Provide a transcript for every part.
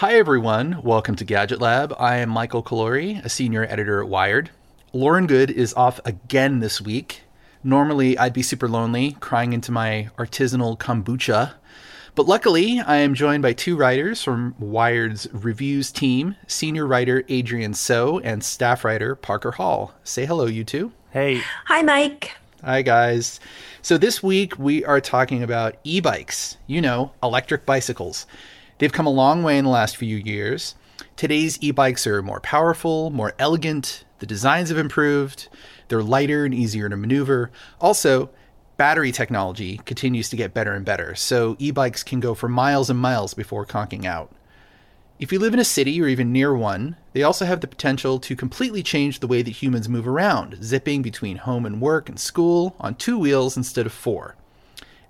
Hi, everyone. Welcome to Gadget Lab. I am Michael Calore, a senior editor at Wired. Lauren Goode is off again this week. Normally, I'd be super lonely, crying into my artisanal kombucha. But luckily, I am joined by two writers from Wired's reviews team senior writer Adrienne So and staff writer Parker Hall. Say hello, you two. Hey. Hi, Mike. Hi, guys. So, this week we are talking about e bikes, you know, electric bicycles. They've come a long way in the last few years. Today's e bikes are more powerful, more elegant, the designs have improved, they're lighter and easier to maneuver. Also, battery technology continues to get better and better, so e bikes can go for miles and miles before conking out. If you live in a city or even near one, they also have the potential to completely change the way that humans move around, zipping between home and work and school on two wheels instead of four.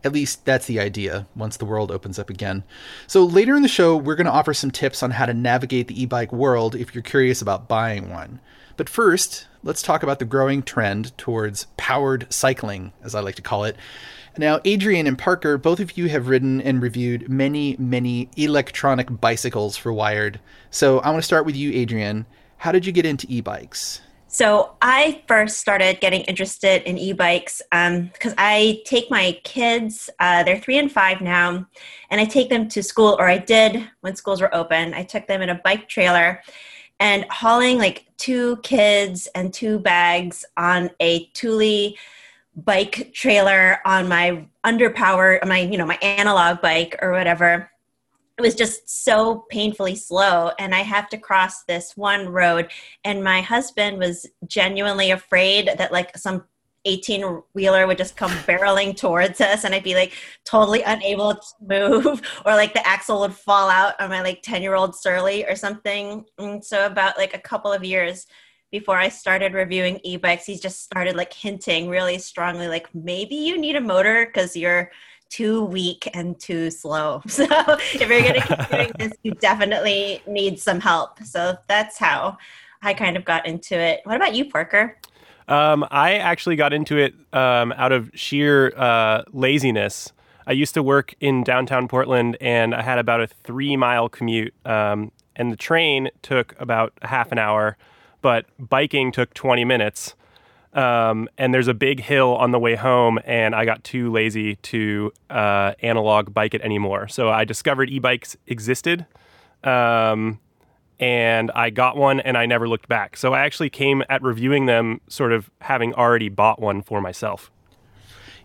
At least that's the idea once the world opens up again. So later in the show, we're going to offer some tips on how to navigate the e bike world if you're curious about buying one. But first, let's talk about the growing trend towards powered cycling, as I like to call it. Now, Adrienne and Parker, both of you have ridden and reviewed many, many electronic bicycles for Wired. So I want to start with you, Adrienne. How did you get into e bikes? So I first started getting interested in e-bikes because um, I take my kids, uh, they're three and five now, and I take them to school, or I did when schools were open. I took them in a bike trailer and hauling like two kids and two bags on a Thule bike trailer on my underpowered, my, you know, my analog bike or whatever it was just so painfully slow and i have to cross this one road and my husband was genuinely afraid that like some 18 wheeler would just come barreling towards us and i'd be like totally unable to move or like the axle would fall out on my like 10 year old surly or something. And so about like a couple of years before I started reviewing e-bikes, he just started like hinting really strongly, like maybe you need a motor because you're too weak and too slow. So if you're going to keep doing this, you definitely need some help. So that's how I kind of got into it. What about you, Parker? Um, I actually got into it um, out of sheer uh, laziness. I used to work in downtown Portland, and I had about a three mile commute. Um, and the train took about half an hour, but biking took 20 minutes. Um, and there's a big hill on the way home, and I got too lazy to uh, analog bike it anymore. So I discovered e-bikes existed, um, and I got one, and I never looked back. So I actually came at reviewing them sort of having already bought one for myself.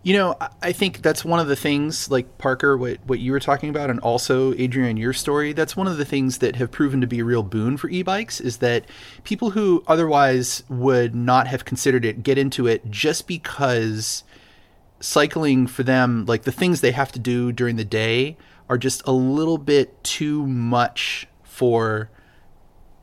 You know, I think that's one of the things, like Parker, what, what you were talking about, and also Adrienne, your story. That's one of the things that have proven to be a real boon for e bikes is that people who otherwise would not have considered it get into it just because cycling for them, like the things they have to do during the day, are just a little bit too much for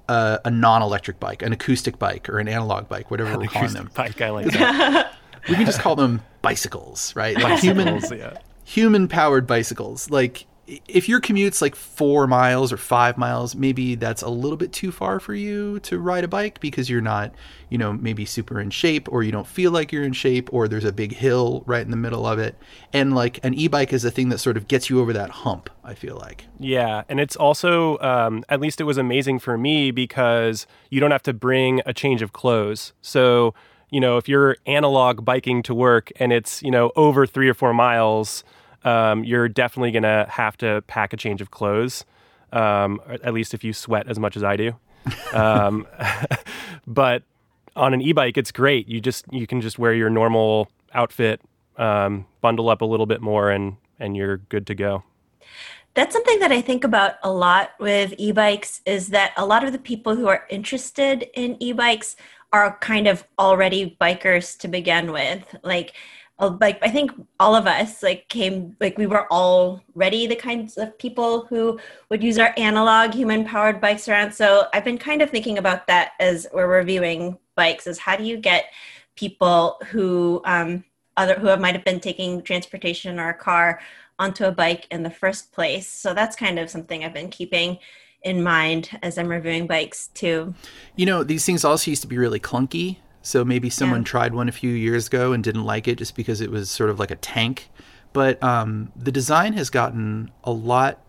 a, a non-electric bike, an acoustic bike, or an analog bike, whatever an we're calling them. Bike, I like that. We can just call them bicycles, right? Like human, yeah. human powered bicycles. Like if your commute's like four miles or five miles, maybe that's a little bit too far for you to ride a bike because you're not, you know, maybe super in shape or you don't feel like you're in shape or there's a big hill right in the middle of it. And like an e bike is a thing that sort of gets you over that hump, I feel like. Yeah. And it's also, um, at least it was amazing for me because you don't have to bring a change of clothes. So, you know, if you're analog biking to work and it's, you know, over three or four miles, um, you're definitely going to have to pack a change of clothes, um, at least if you sweat as much as I do. um, but on an e-bike, it's great. You just, you can just wear your normal outfit, um, bundle up a little bit more and, and you're good to go. That's something that I think about a lot with e-bikes is that a lot of the people who are interested in e-bikes are kind of already bikers to begin with. Like uh, like i think all of us like came like we were already the kinds of people who would use our analog human powered bikes around. So i've been kind of thinking about that as we're reviewing bikes is how do you get people who um other who might have been taking transportation or a car onto a bike in the first place? So that's kind of something i've been keeping in mind as I'm reviewing bikes too. You know, these things also used to be really clunky. So maybe someone yeah. tried one a few years ago and didn't like it just because it was sort of like a tank. But um, the design has gotten a lot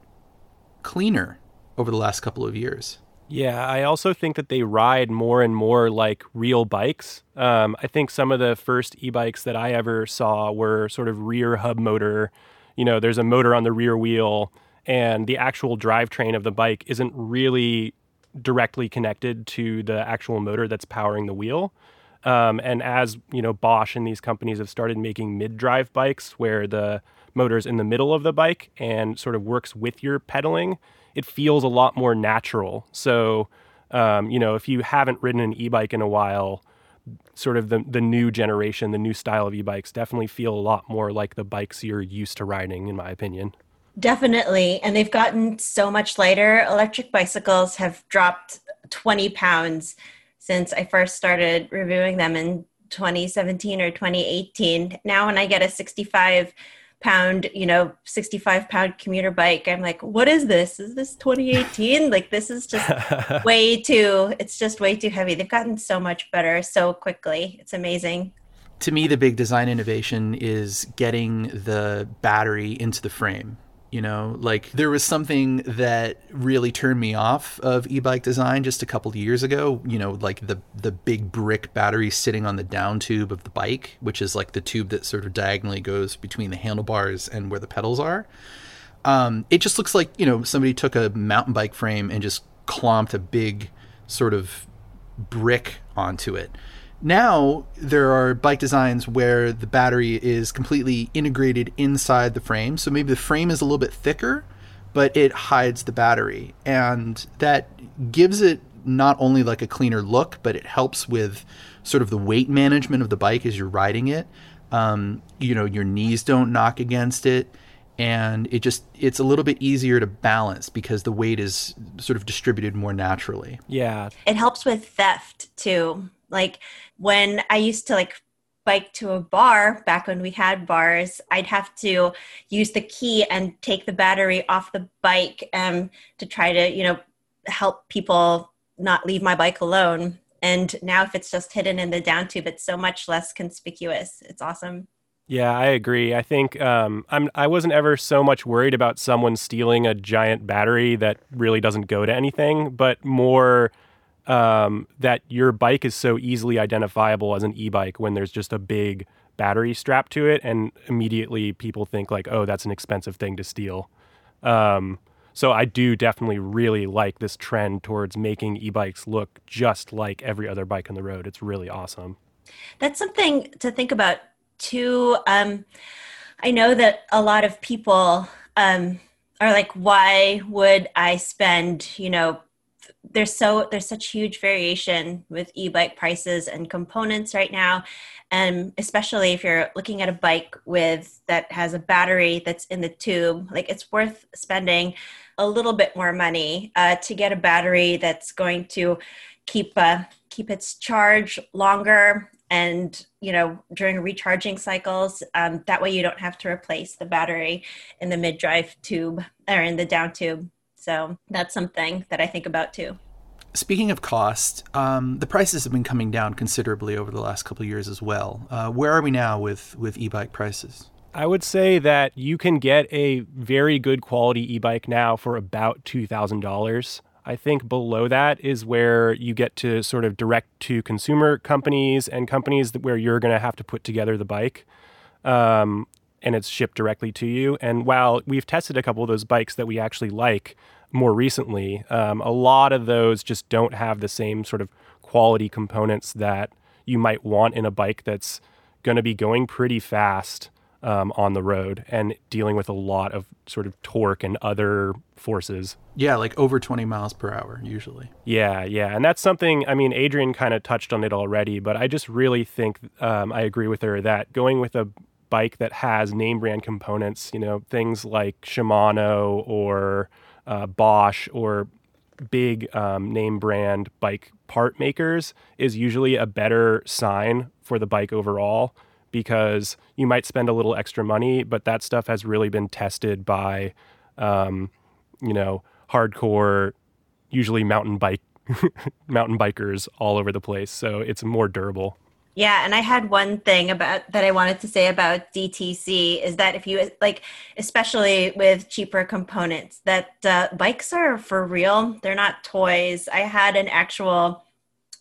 cleaner over the last couple of years. Yeah, I also think that they ride more and more like real bikes. Um, I think some of the first e bikes that I ever saw were sort of rear hub motor. You know, there's a motor on the rear wheel, and the actual drivetrain of the bike isn't really directly connected to the actual motor that's powering the wheel. Um, and as you know, Bosch and these companies have started making mid-drive bikes where the motor's in the middle of the bike and sort of works with your pedaling it feels a lot more natural. So, um, you know, if you haven't ridden an e-bike in a while, sort of the the new generation, the new style of e-bikes definitely feel a lot more like the bikes you're used to riding, in my opinion. Definitely, and they've gotten so much lighter. Electric bicycles have dropped 20 pounds since I first started reviewing them in 2017 or 2018. Now, when I get a 65 pound, you know, 65 pound commuter bike. I'm like, what is this? Is this 2018? like, this is just way too, it's just way too heavy. They've gotten so much better so quickly. It's amazing. To me, the big design innovation is getting the battery into the frame you know like there was something that really turned me off of e-bike design just a couple of years ago you know like the the big brick battery sitting on the down tube of the bike which is like the tube that sort of diagonally goes between the handlebars and where the pedals are. Um, it just looks like you know somebody took a mountain bike frame and just clomped a big sort of brick onto it now there are bike designs where the battery is completely integrated inside the frame. So maybe the frame is a little bit thicker, but it hides the battery. And that gives it not only like a cleaner look, but it helps with sort of the weight management of the bike as you're riding it. Um, you know, your knees don't knock against it. And it just, it's a little bit easier to balance because the weight is sort of distributed more naturally. Yeah. It helps with theft too. Like when I used to like bike to a bar back when we had bars, I'd have to use the key and take the battery off the bike um, to try to, you know, help people not leave my bike alone. And now, if it's just hidden in the down tube, it's so much less conspicuous. It's awesome. Yeah, I agree. I think um, I'm. I wasn't ever so much worried about someone stealing a giant battery that really doesn't go to anything, but more um, that your bike is so easily identifiable as an e-bike when there's just a big battery strapped to it, and immediately people think like, oh, that's an expensive thing to steal. Um, so I do definitely really like this trend towards making e-bikes look just like every other bike on the road. It's really awesome. That's something to think about too. Um, I know that a lot of people um, are like, why would I spend, you know, there's so there's such huge variation with e-bike prices and components right now. And especially if you're looking at a bike with that has a battery that's in the tube like it's worth spending a little bit more money uh, to get a battery that's going to keep uh, keep its charge longer and you know during recharging cycles um, that way you don't have to replace the battery in the mid drive tube or in the down tube so that's something that I think about too. Speaking of cost, um, the prices have been coming down considerably over the last couple of years as well. Uh, where are we now with, with e-bike prices? I would say that you can get a very good quality e-bike now for about two thousand dollars. I think below that is where you get to sort of direct to consumer companies and companies where you're going to have to put together the bike. Um, and it's shipped directly to you. And while we've tested a couple of those bikes that we actually like more recently, um, a lot of those just don't have the same sort of quality components that you might want in a bike that's going to be going pretty fast um, on the road and dealing with a lot of sort of torque and other forces. Yeah, like over 20 miles per hour usually. Yeah, yeah. And that's something, I mean, Adrienne kind of touched on it already, but I just really think um, I agree with her that going with a bike that has name brand components, you know, things like Shimano or uh, Bosch or big um, name brand bike part makers is usually a better sign for the bike overall because you might spend a little extra money, but that stuff has really been tested by, um, you know, hardcore, usually mountain bike mountain bikers all over the place. So it's more durable. Yeah, and I had one thing about that I wanted to say about DTC is that if you like, especially with cheaper components, that uh, bikes are for real. They're not toys. I had an actual.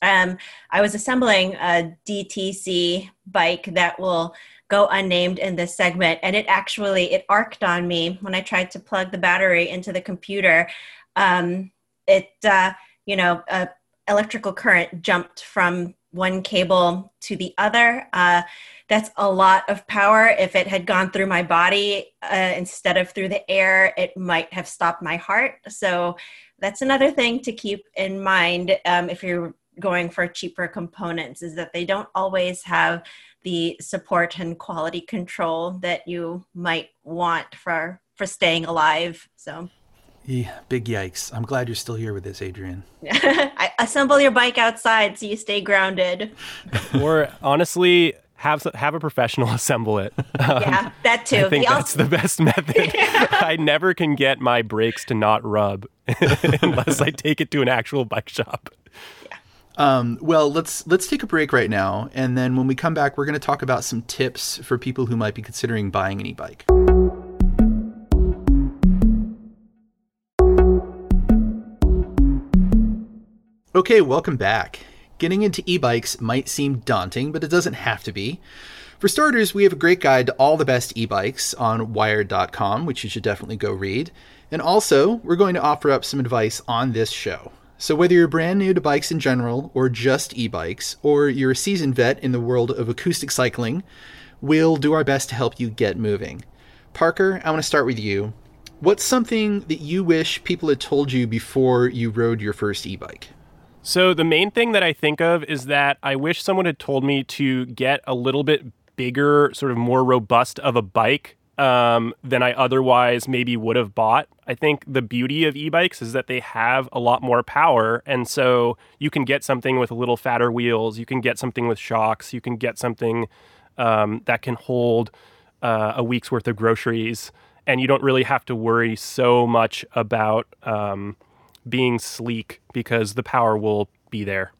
Um, I was assembling a DTC bike that will go unnamed in this segment, and it actually it arced on me when I tried to plug the battery into the computer. Um, it uh, you know, electrical current jumped from one cable to the other. Uh, that's a lot of power. If it had gone through my body uh, instead of through the air, it might have stopped my heart. So that's another thing to keep in mind um, if you're going for cheaper components is that they don't always have the support and quality control that you might want for for staying alive. So yeah, big yikes. I'm glad you're still here with this, Adrienne. Assemble your bike outside so you stay grounded. or honestly, have have a professional assemble it. Um, yeah, that too. I think that's the best method. I never can get my brakes to not rub unless I take it to an actual bike shop. Yeah. Um, well, let's let's take a break right now, and then when we come back, we're going to talk about some tips for people who might be considering buying an e-bike. Okay, welcome back. Getting into e bikes might seem daunting, but it doesn't have to be. For starters, we have a great guide to all the best e bikes on wired.com, which you should definitely go read. And also, we're going to offer up some advice on this show. So, whether you're brand new to bikes in general, or just e bikes, or you're a seasoned vet in the world of acoustic cycling, we'll do our best to help you get moving. Parker, I want to start with you. What's something that you wish people had told you before you rode your first e bike? So the main thing that I think of is that I wish someone had told me to get a little bit bigger, sort of more robust of a bike um, than I otherwise maybe would have bought. I think the beauty of e-bikes is that they have a lot more power, and so you can get something with a little fatter wheels. You can get something with shocks. You can get something um, that can hold uh, a week's worth of groceries, and you don't really have to worry so much about. Um, being sleek because the power will be there.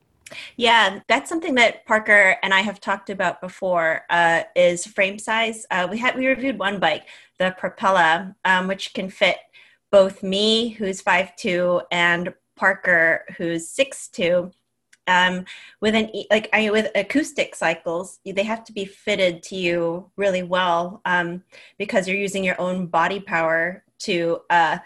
Yeah, that's something that Parker and I have talked about before. Uh, is frame size. Uh, we had we reviewed one bike, the Propella, um, which can fit both me, who's five two, and Parker, who's six two. Um, with an like I mean, with acoustic cycles, they have to be fitted to you really well um, because you're using your own body power to. Uh,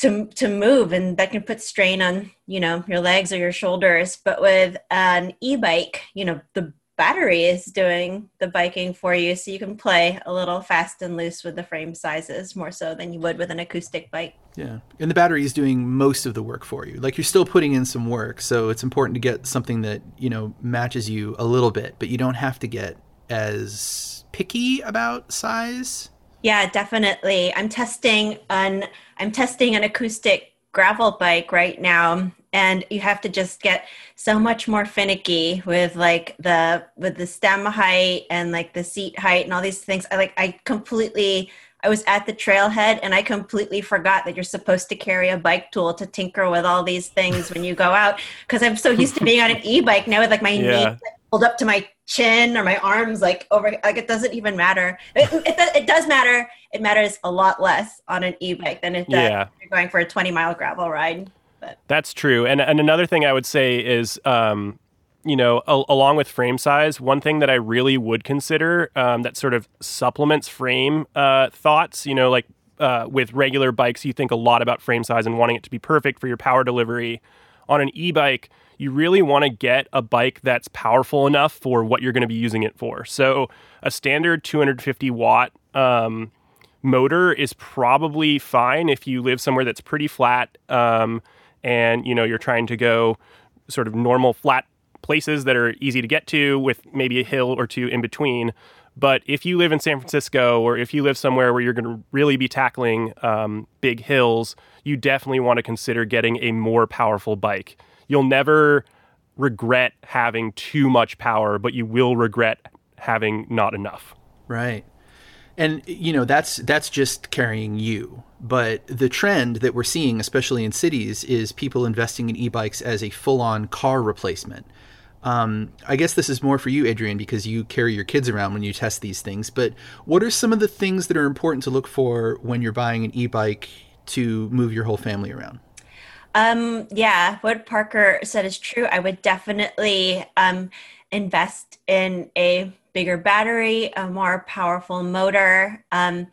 to to move and that can put strain on you know your legs or your shoulders. But with an e-bike you know the battery is doing the biking for you. So you can play a little fast and loose with the frame sizes more so than you would with an acoustic bike. Yeah. And the battery is doing most of the work for you. Like you're still putting in some work. So it's important to get something that you know matches you a little bit but you don't have to get as picky about size yeah, definitely. I'm testing an I'm testing an acoustic gravel bike right now and you have to just get so much more finicky with like the with the stem height and like the seat height and all these things. I like I completely I was at the trailhead and I completely forgot that you're supposed to carry a bike tool to tinker with all these things when you go out because I'm so used to being on an e-bike now with like my yeah. knee pulled up to my chin or my arms like over like it doesn't even matter it, it, it does matter it matters a lot less on an e-bike than it does yeah. if you're going for a 20 mile gravel ride but. that's true and, and another thing i would say is um, you know a- along with frame size one thing that i really would consider um, that sort of supplements frame uh, thoughts you know like uh, with regular bikes you think a lot about frame size and wanting it to be perfect for your power delivery on an e-bike you really want to get a bike that's powerful enough for what you're going to be using it for. So a standard 250 watt um, motor is probably fine if you live somewhere that's pretty flat um, and you know you're trying to go sort of normal flat places that are easy to get to with maybe a hill or two in between. But if you live in San Francisco or if you live somewhere where you're going to really be tackling um, big hills, you definitely want to consider getting a more powerful bike you'll never regret having too much power, but you will regret having not enough. Right. And you know, that's that's just carrying you. But the trend that we're seeing, especially in cities, is people investing in e-bikes as a full-on car replacement. Um, I guess this is more for you, Adrienne, because you carry your kids around when you test these things. But what are some of the things that are important to look for when you're buying an e-bike to move your whole family around? Um, yeah, what Parker said is true. I would definitely um, invest in a bigger battery, a more powerful motor. Um,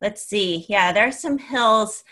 let's see. Yeah, there are some hills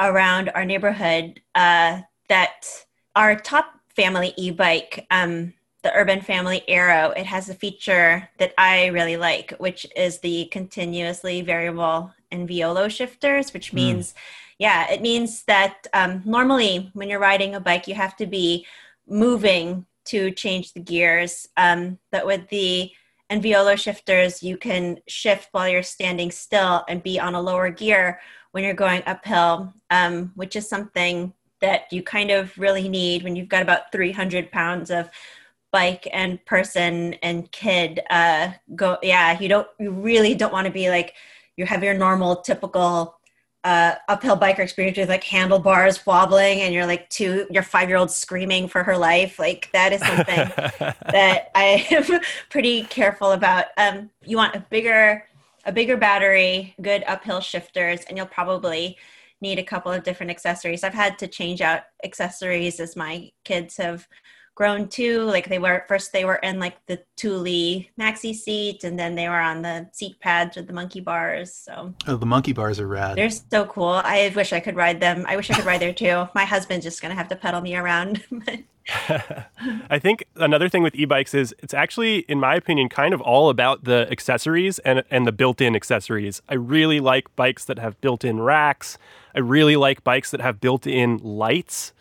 around our neighborhood uh, that our top family e-bike, um, the Urban Family Aero, it has a feature that I really like, which is the continuously variable and Enviolo shifters, which hmm. means, mm. Yeah, it means that um, normally when you're riding a bike, you have to be moving to change the gears. Um, but with the Enviolo shifters, you can shift while you're standing still and be on a lower gear when you're going uphill, um, which is something that you kind of really need when you've got about 300 pounds of bike and person and kid uh go yeah you don't you really don't want to be like you have your normal typical uh, uphill biker experience with like handlebars wobbling and you're like two your five year old screaming for her life like that is something that i am pretty careful about um, you want a bigger a bigger battery good uphill shifters and you'll probably need a couple of different accessories. I've had to change out accessories as my kids have grown too. Like they were first they were in like the Thule maxi seat and then they were on the seat pads with the monkey bars. So Oh, the monkey bars are rad. They're so cool. I wish I could ride them. I wish I could ride there too. My husband's just gonna have to pedal me around. I think another thing with e-bikes is it's actually, in my opinion, kind of all about the accessories and and the built-in accessories. I really like bikes that have built-in racks. I really like bikes that have built-in lights.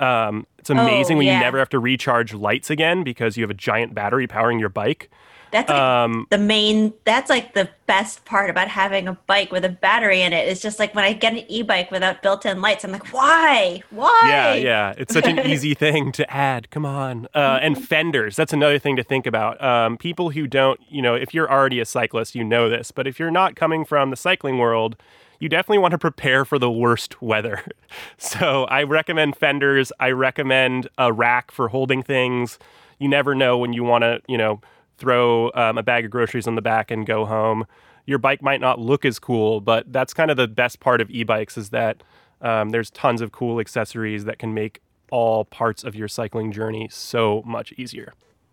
Um, it's amazing oh, when yeah. you never have to recharge lights again because you have a giant battery powering your bike. That's like um, the main. That's like the best part about having a bike with a battery in it. It's just like when I get an e-bike without built-in lights, I'm like, why? Why? Yeah, yeah. It's such an easy thing to add. Come on. Uh, and mm-hmm. fenders. That's another thing to think about. Um, people who don't, you know, if you're already a cyclist, you know this. But if you're not coming from the cycling world, you definitely want to prepare for the worst weather. So I recommend fenders. I recommend a rack for holding things. You never know when you want to, you know throw um, a bag of groceries on the back and go home. Your bike might not look as cool, but that's kind of the best part of e-bikes is that um, there's tons of cool accessories that can make all parts of your cycling journey so much easier.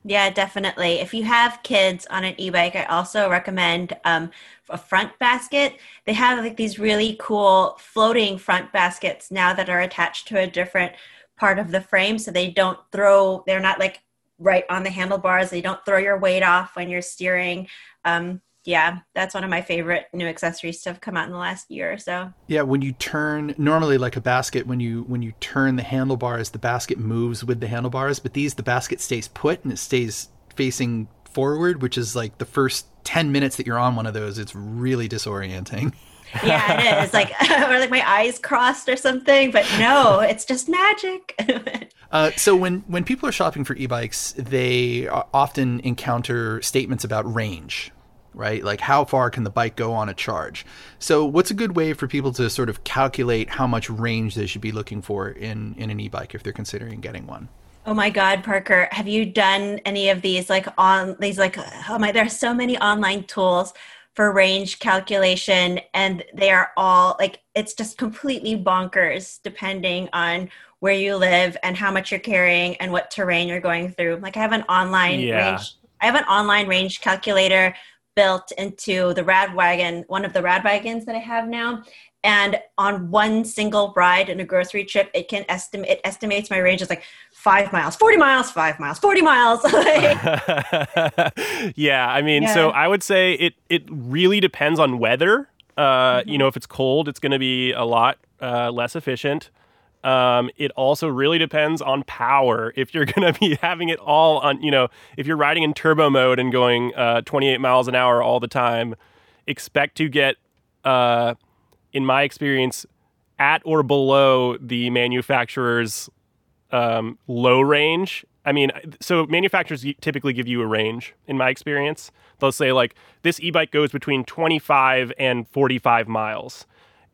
Yeah, definitely. If you have kids on an e-bike, I also recommend um, a front basket. They have like these really cool floating front baskets now that are attached to a different part of the frame, so they don't throw. They're not like right on the handlebars. They don't throw your weight off when you're steering. Um, yeah, that's one of my favorite new accessories to have come out in the last year or so. Yeah, when you turn normally like a basket, when you when you turn the handlebars, the basket moves with the handlebars, but these the basket stays put and it stays facing forward, which is like the first 10 minutes that you're on one of those, it's really disorienting. yeah, it is. Like, or like my eyes crossed or something. But no, it's just magic. uh, so when when people are shopping for e-bikes, they often encounter statements about range, right? Like how far can the bike go on a charge? So what's a good way for people to sort of calculate how much range they should be looking for in in an e-bike if they're considering getting one? Oh my God, Parker, have you done any of these like on these like oh my there's so many online tools for range calculation and they are all like it's just completely bonkers depending on where you live and how much you're carrying and what terrain you're going through like i have an online yeah. range i have an online range calculator built into the RadWagon one of the RadWagons that i have now and on one single ride in a grocery trip it can estimate it estimates my range is like five miles 40 miles five miles 40 miles yeah i mean yeah. so i would say it it really depends on weather uh, mm-hmm. you know if it's cold it's going to be a lot uh, less efficient um, it also really depends on power. If you're going to be having it all on, you know, if you're riding in turbo mode and going uh, 28 miles an hour all the time, expect to get uh, in my experience, at or below the manufacturer's um, low range. I mean, so manufacturers typically give you a range. In my experience, they'll say like this e-bike goes between 25 and 45 miles,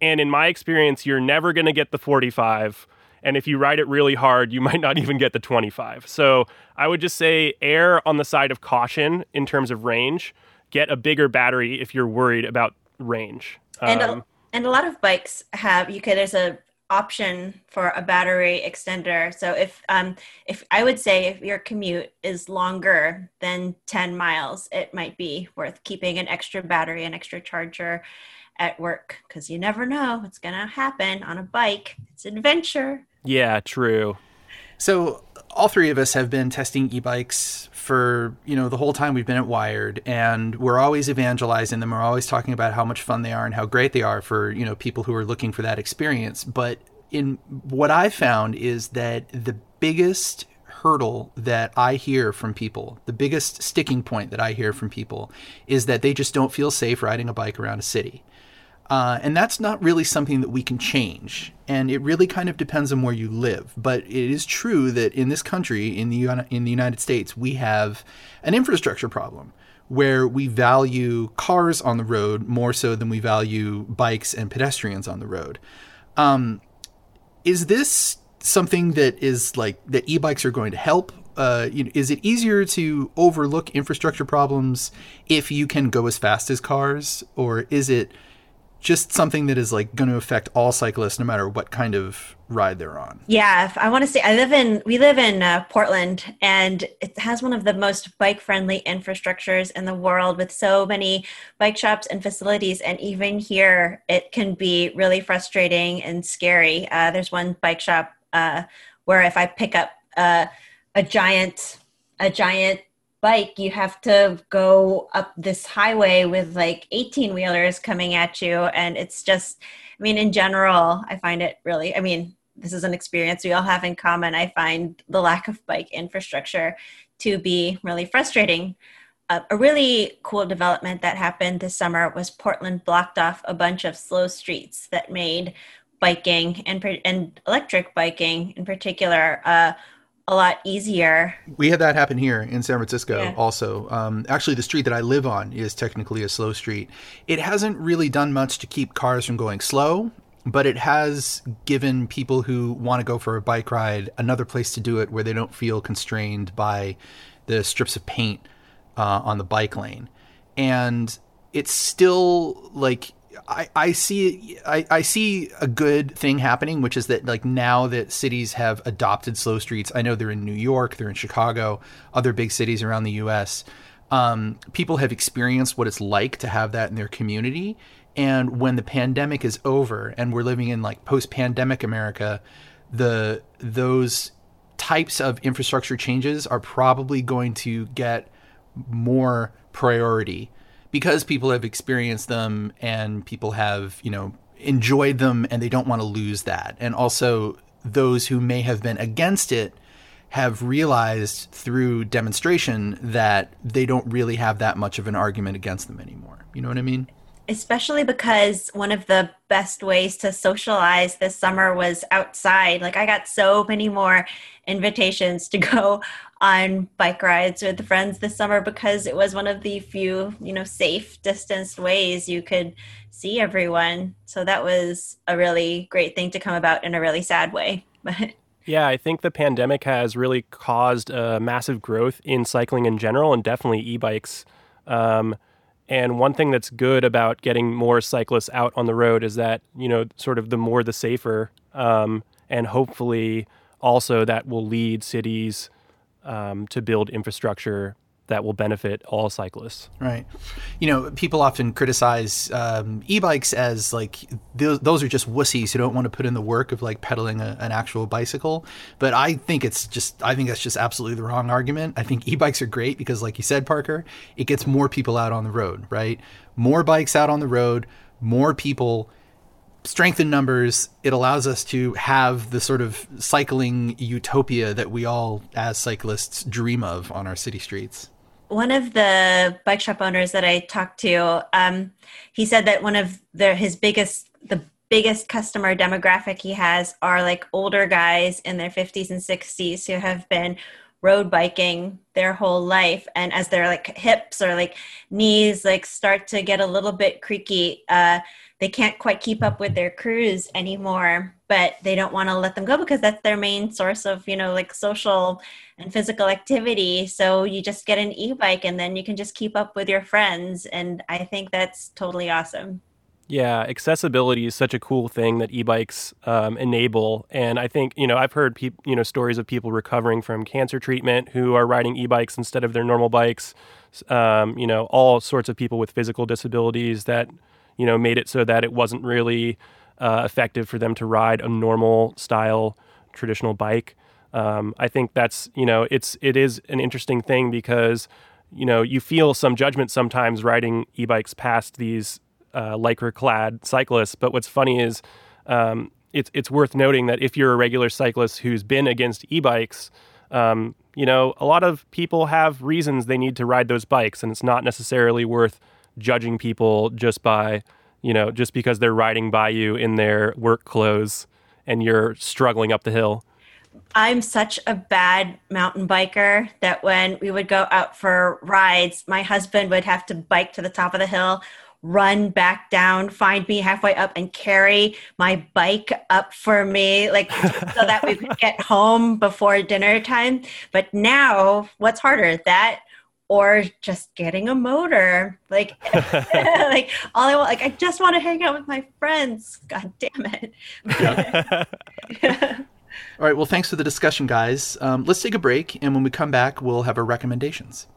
and in my experience, you're never going to get the 45, And if you ride it really hard, you might not even get the 25. So I would just say err on the side of caution in terms of range. Get a bigger battery if you're worried about range. And a, um, and a lot of bikes have you could there's a option for a battery extender. So if um, if I would say if your commute is longer than 10 miles, it might be worth keeping an extra battery, an extra charger at work because you never know what's going to happen on a bike. It's adventure. Yeah, true. So all three of us have been testing e-bikes for you know the whole time we've been at Wired, and we're always evangelizing them. We're always talking about how much fun they are and how great they are for you know people who are looking for that experience. But in what I found is that the biggest hurdle that I hear from people, the biggest sticking point that I hear from people, is that they just don't feel safe riding a bike around a city. Uh, and that's not really something that we can change. And it really kind of depends on where you live. But it is true that in this country, in the, in the United States, we have an infrastructure problem where we value cars on the road more so than we value bikes and pedestrians on the road. Um, is this something that is like that e-bikes are going to help? Uh, you know, is it easier to overlook infrastructure problems if you can go as fast as cars, or is it just something that is like going to affect all cyclists no matter what kind of ride they're on yeah i want to say i live in we live in uh, portland and it has one of the most bike friendly infrastructures in the world with so many bike shops and facilities and even here it can be really frustrating and scary uh, there's one bike shop uh, where if i pick up uh, a giant a giant bike, you have to go up this highway with like 18 wheelers coming at you. And it's just, I mean, in general, I find it really, I mean, this is an experience we all have in common. I find the lack of bike infrastructure to be really frustrating. Uh, a really cool development that happened this summer was Portland blocked off a bunch of slow streets that made biking and, and electric biking in particular uh, a lot easier. We had that happen here in San Francisco yeah. also. Um, actually, the street that I live on is technically a slow street. It hasn't really done much to keep cars from going slow, but it has given people who want to go for a bike ride another place to do it where they don't feel constrained by the strips of paint uh, on the bike lane. And it's still like I, I see I, I see a good thing happening, which is that like now that cities have adopted slow streets, I know they're in New York, they're in Chicago, other big cities around the U.S. Um, people have experienced what it's like to have that in their community, and when the pandemic is over and we're living in like post-pandemic America, the those types of infrastructure changes are probably going to get more priority because people have experienced them and people have, you know, enjoyed them and they don't want to lose that. And also, those who may have been against it have realized through demonstration that they don't really have that much of an argument against them anymore. You know what I mean? especially because one of the best ways to socialize this summer was outside. Like I got so many more invitations to go on bike rides with friends this summer because it was one of the few, you know, safe distanced ways you could see everyone. So that was a really great thing to come about in a really sad way. But yeah, I think the pandemic has really caused a massive growth in cycling in general and definitely e-bikes. Um, and one thing that's good about getting more cyclists out on the road is that, you know, sort of the more the safer. Um, and hopefully also that will lead cities um, to build infrastructure that will benefit all cyclists. Right. You know, people often criticize um, e-bikes as like th- those are just wussies who don't want to put in the work of like pedaling a, an actual bicycle. But I think it's just I think that's just absolutely the wrong argument. I think e-bikes are great because, like you said, Parker, it gets more people out on the road. Right. More bikes out on the road. More people strength in numbers, it allows us to have the sort of cycling utopia that we all, as cyclists, dream of on our city streets. One of the bike shop owners that I talked to, um, he said that one of the, his biggest, the biggest customer demographic he has are like older guys in their 50s and 60s who have been road biking their whole life. And as their like hips or like knees like start to get a little bit creaky uh, they can't quite keep up with their crews anymore but they don't want to let them go because that's their main source of you know like social and physical activity so you just get an e-bike and then you can just keep up with your friends and i think that's totally awesome yeah, accessibility is such a cool thing that e-bikes um, enable, and I think you know I've heard you know stories of people recovering from cancer treatment who are riding e-bikes instead of their normal bikes. Um, you know, all sorts of people with physical disabilities that you know made it so that it wasn't really uh, effective for them to ride a normal style traditional bike. Um, I think that's you know it's it is an interesting thing because you know you feel some judgment sometimes riding e-bikes past these uh, lycra clad cyclists. But what's funny is um, it's it's worth noting that if you're a regular cyclist who's been against e-bikes, um, you know a lot of people have reasons they need to ride those bikes, and it's not necessarily worth judging people just by you know just because they're riding by you in their work clothes and you're struggling up the hill. I'm such a bad mountain biker that when we would go out for rides, my husband would have to bike to the top of the hill run back down, find me halfway up, and carry my bike up for me, like so that we could get home before dinner time. But now, what's harder, that or just getting a motor? Like, like all I want, like I just want to hang out with my friends. God damn it. Yeah. All right. Well, thanks for the discussion, guys. Um, let's take a break, and when we come back, we'll have our recommendations.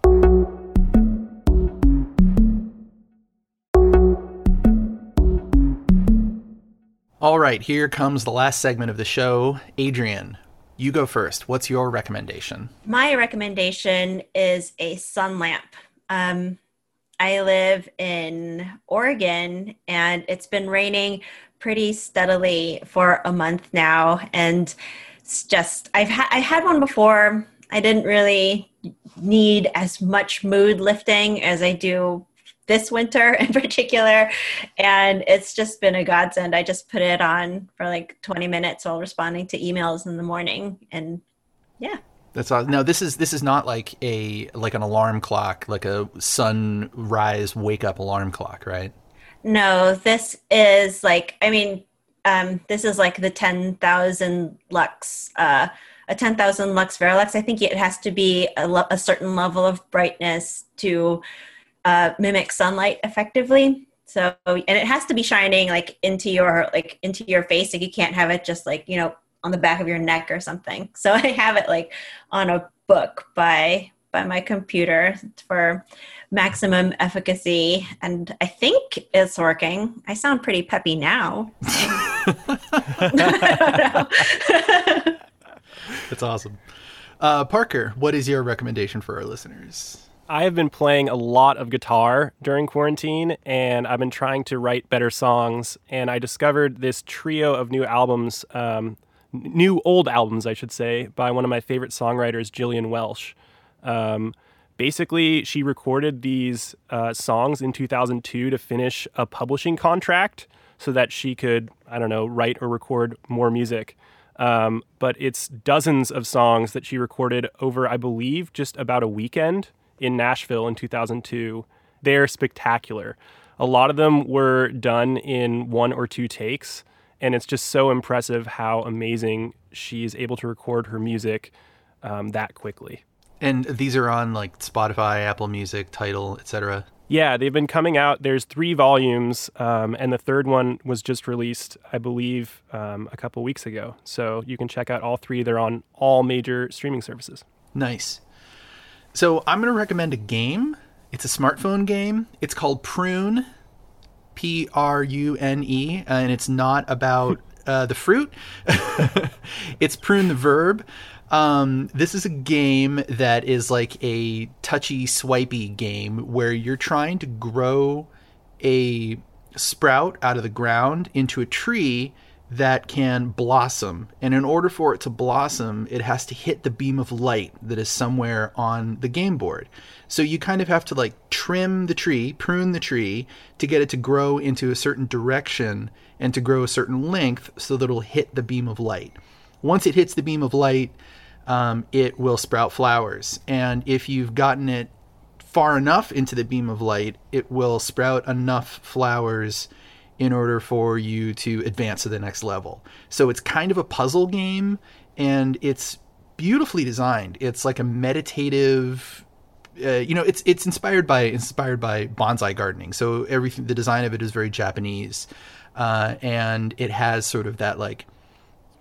All right, here comes the last segment of the show. Adrienne, you go first. What's your recommendation? My recommendation is a sun lamp. Um, I live in Oregon and it's been raining pretty steadily for a month now. And it's just, I've, ha- I had one before. I didn't really need as much mood lifting as I do this winter in particular and it's just been a godsend i just put it on for like 20 minutes while responding to emails in the morning and yeah that's awesome. No, this is this is not like a like an alarm clock, like a sunrise wake up alarm clock, right? No, this is like I mean, um, this is like the ten thousand lux, uh, a ten thousand lux Verilux. I think it has to be a, a certain level of brightness to uh, mimic sunlight effectively. So, and it has to be shining like into your like into your face. Like you can't have it just like you know on the back of your neck or something. So I have it like on a book by by my computer for maximum efficacy, and I think it's working. I sound pretty peppy now. That's awesome. Uh, Parker, what is your recommendation for our listeners? I have been playing a lot of guitar during quarantine and I've been trying to write better songs. And I discovered this trio of new albums, um, new old albums, I should say, by one of my favorite songwriters, Gillian Welch. Um, basically, she recorded these uh, songs in 2002 to finish a publishing contract so that she could, I don't know, write or record more music. Um, but it's dozens of songs that she recorded over, I believe, just about a weekend in Nashville in 2002. They're spectacular. A lot of them were done in one or two takes, and it's just so impressive how amazing she's able to record her music um, that quickly. And these are on like Spotify, Apple Music, Tidal, etc. Yeah, they've been coming out. There's three volumes, um, and the third one was just released, I believe, um, a couple weeks ago. So you can check out all three. They're on all major streaming services. Nice. So I'm going to recommend a game. It's a smartphone game. It's called Prune, P R U N E, and it's not about uh, the fruit. it's Prune the verb. Um, this is a game that is like a touchy, swipey game where you're trying to grow a sprout out of the ground into a tree that can blossom. And in order for it to blossom, it has to hit the beam of light that is somewhere on the game board. So you kind of have to like trim the tree, prune the tree to get it to grow into a certain direction and to grow a certain length so that it'll hit the beam of light. Once it hits the beam of light, um, it will sprout flowers. And if you've gotten it far enough into the beam of light, it will sprout enough flowers in order for you to advance to the next level. So it's kind of a puzzle game and it's beautifully designed. It's like a meditative uh, you know, it's it's inspired by inspired by bonsai gardening. So everything, the design of it is very Japanese, uh, and it has sort of that like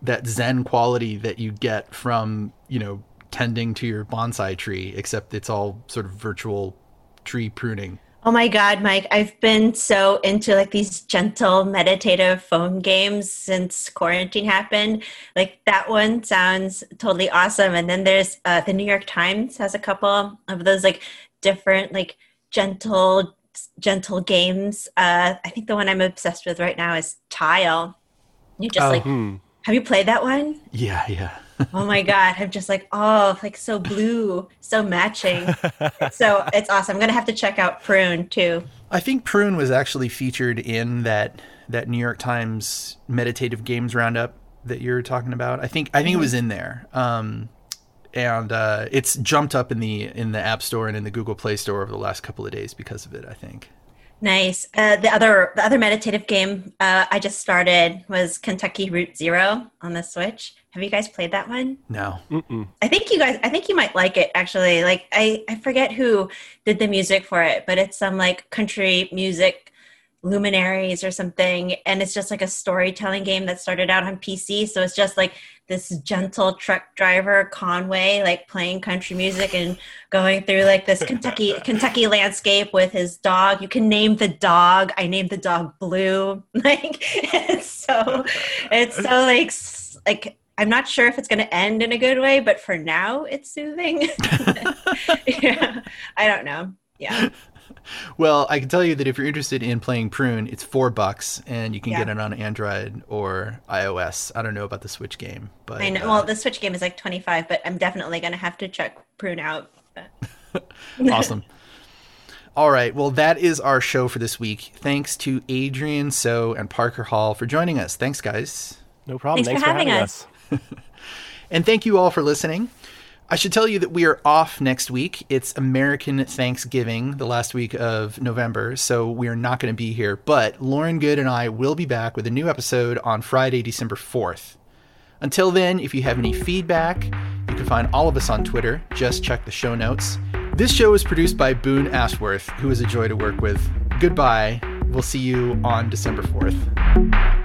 that Zen quality that you get from you know tending to your bonsai tree, except it's all sort of virtual tree pruning. Oh my God, Mike, I've been so into like these gentle meditative phone games since quarantine happened. Like that one sounds totally awesome. And then there's uh, the New York Times has a couple of those like different, like gentle, gentle games. Uh, I think the one I'm obsessed with right now is Tile. You just oh, like, hmm. have you played that one? Yeah, yeah oh my god i'm just like oh like so blue so matching. So it's awesome. I'm gonna have to check out prune too. I think prune was actually featured in that that new york times meditative games roundup that you're talking about. I think i think mm-hmm. it was in there. Um and uh, it's jumped up in the in the app store and in the google play store over the last couple of days because of it i think Nice. Uh, the other the other meditative game uh, I just started was Kentucky Route Zero on the Switch. Have you guys played that one? No. Mm-mm. I think you guys. I think you might like it actually. Like I I forget who did the music for it, but it's some like country music luminaries or something and it's just like a storytelling game that started out on pc so it's just like this gentle truck driver conway like playing country music and going through like this kentucky kentucky landscape with his dog. You can name the dog. I named the dog blue. Like it's so it's so like like i'm not sure if it's going to end in a good way but for now it's soothing. Yeah i don't know. Yeah well, I can tell you that if you're interested in playing Prune, it's four bucks, and you can yeah. get it on Android or iOS. I don't know about the Switch game, but I know. Uh, well, the Switch game is like twenty five, but I'm definitely going to have to check Prune out. awesome. All right. Well, that is our show for this week. Thanks to Adrienne So and Parker Hall for joining us. Thanks, guys. No problem. Thanks, Thanks for, having, having us. us. and thank you all for listening. I should tell you that we are off next week. It's American Thanksgiving, the last week of November, so we are not going to be here. But Lauren Goode and I will be back with a new episode on Friday, December 4th. Until then, if you have any feedback, you can find all of us on Twitter. Just check the show notes. This show is produced by Boone Ashworth, who is a joy to work with. Goodbye. We'll see you on December 4th.